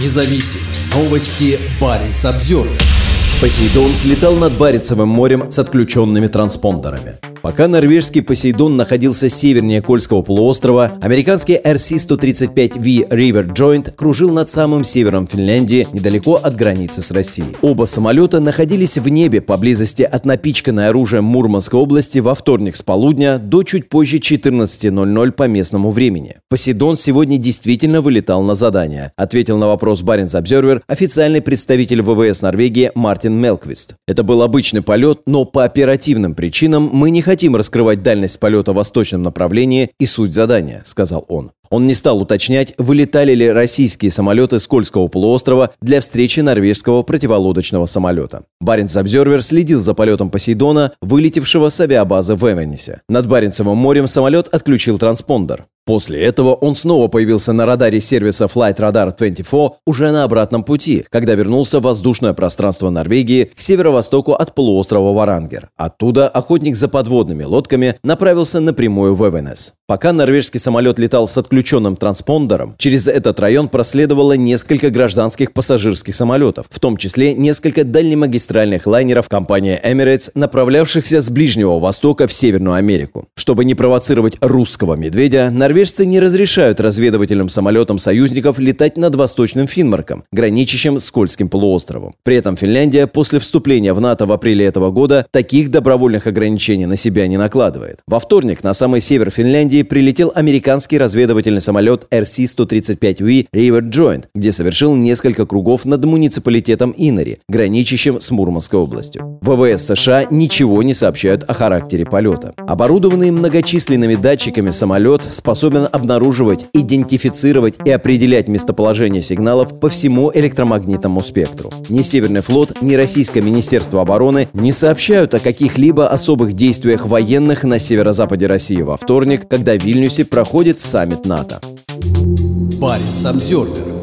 независим. Новости Баренц обзор. Посейдон слетал над Баренцевым морем с отключенными транспондерами. Пока норвежский Посейдон находился севернее Кольского полуострова, американский RC-135V River Joint кружил над самым севером Финляндии, недалеко от границы с Россией. Оба самолета находились в небе поблизости от напичканной оружием Мурманской области во вторник с полудня до чуть позже 14.00 по местному времени. Посейдон сегодня действительно вылетал на задание, ответил на вопрос Баренц Обзервер официальный представитель ВВС Норвегии Мартин Мелквист. Это был обычный полет, но по оперативным причинам мы не хотим хотим раскрывать дальность полета в восточном направлении и суть задания», — сказал он. Он не стал уточнять, вылетали ли российские самолеты с Кольского полуострова для встречи норвежского противолодочного самолета. Баренц Обзервер следил за полетом Посейдона, вылетевшего с авиабазы в Эвенесе. Над Баренцевым морем самолет отключил транспондер. После этого он снова появился на радаре сервиса Flight Radar 24 уже на обратном пути, когда вернулся в воздушное пространство Норвегии к северо-востоку от полуострова Варангер. Оттуда охотник за подводными лодками направился напрямую в Эвенес. Пока норвежский самолет летал с отключенным транспондером, через этот район проследовало несколько гражданских пассажирских самолетов, в том числе несколько дальнемагистральных лайнеров компании Emirates, направлявшихся с Ближнего Востока в Северную Америку. Чтобы не провоцировать русского медведя, норвежцы не разрешают разведывательным самолетам союзников летать над Восточным Финмарком, граничащим с Кольским полуостровом. При этом Финляндия после вступления в НАТО в апреле этого года таких добровольных ограничений на себя не накладывает. Во вторник на самый север Финляндии Ирландии прилетел американский разведывательный самолет RC-135V River Joint, где совершил несколько кругов над муниципалитетом Инори, граничащим с Мурманской областью. ВВС США ничего не сообщают о характере полета. Оборудованный многочисленными датчиками самолет способен обнаруживать, идентифицировать и определять местоположение сигналов по всему электромагнитному спектру. Ни Северный флот, ни Российское Министерство обороны не сообщают о каких-либо особых действиях военных на северо-западе России во вторник, когда в Вильнюсе проходит саммит НАТО. Парень Самсервер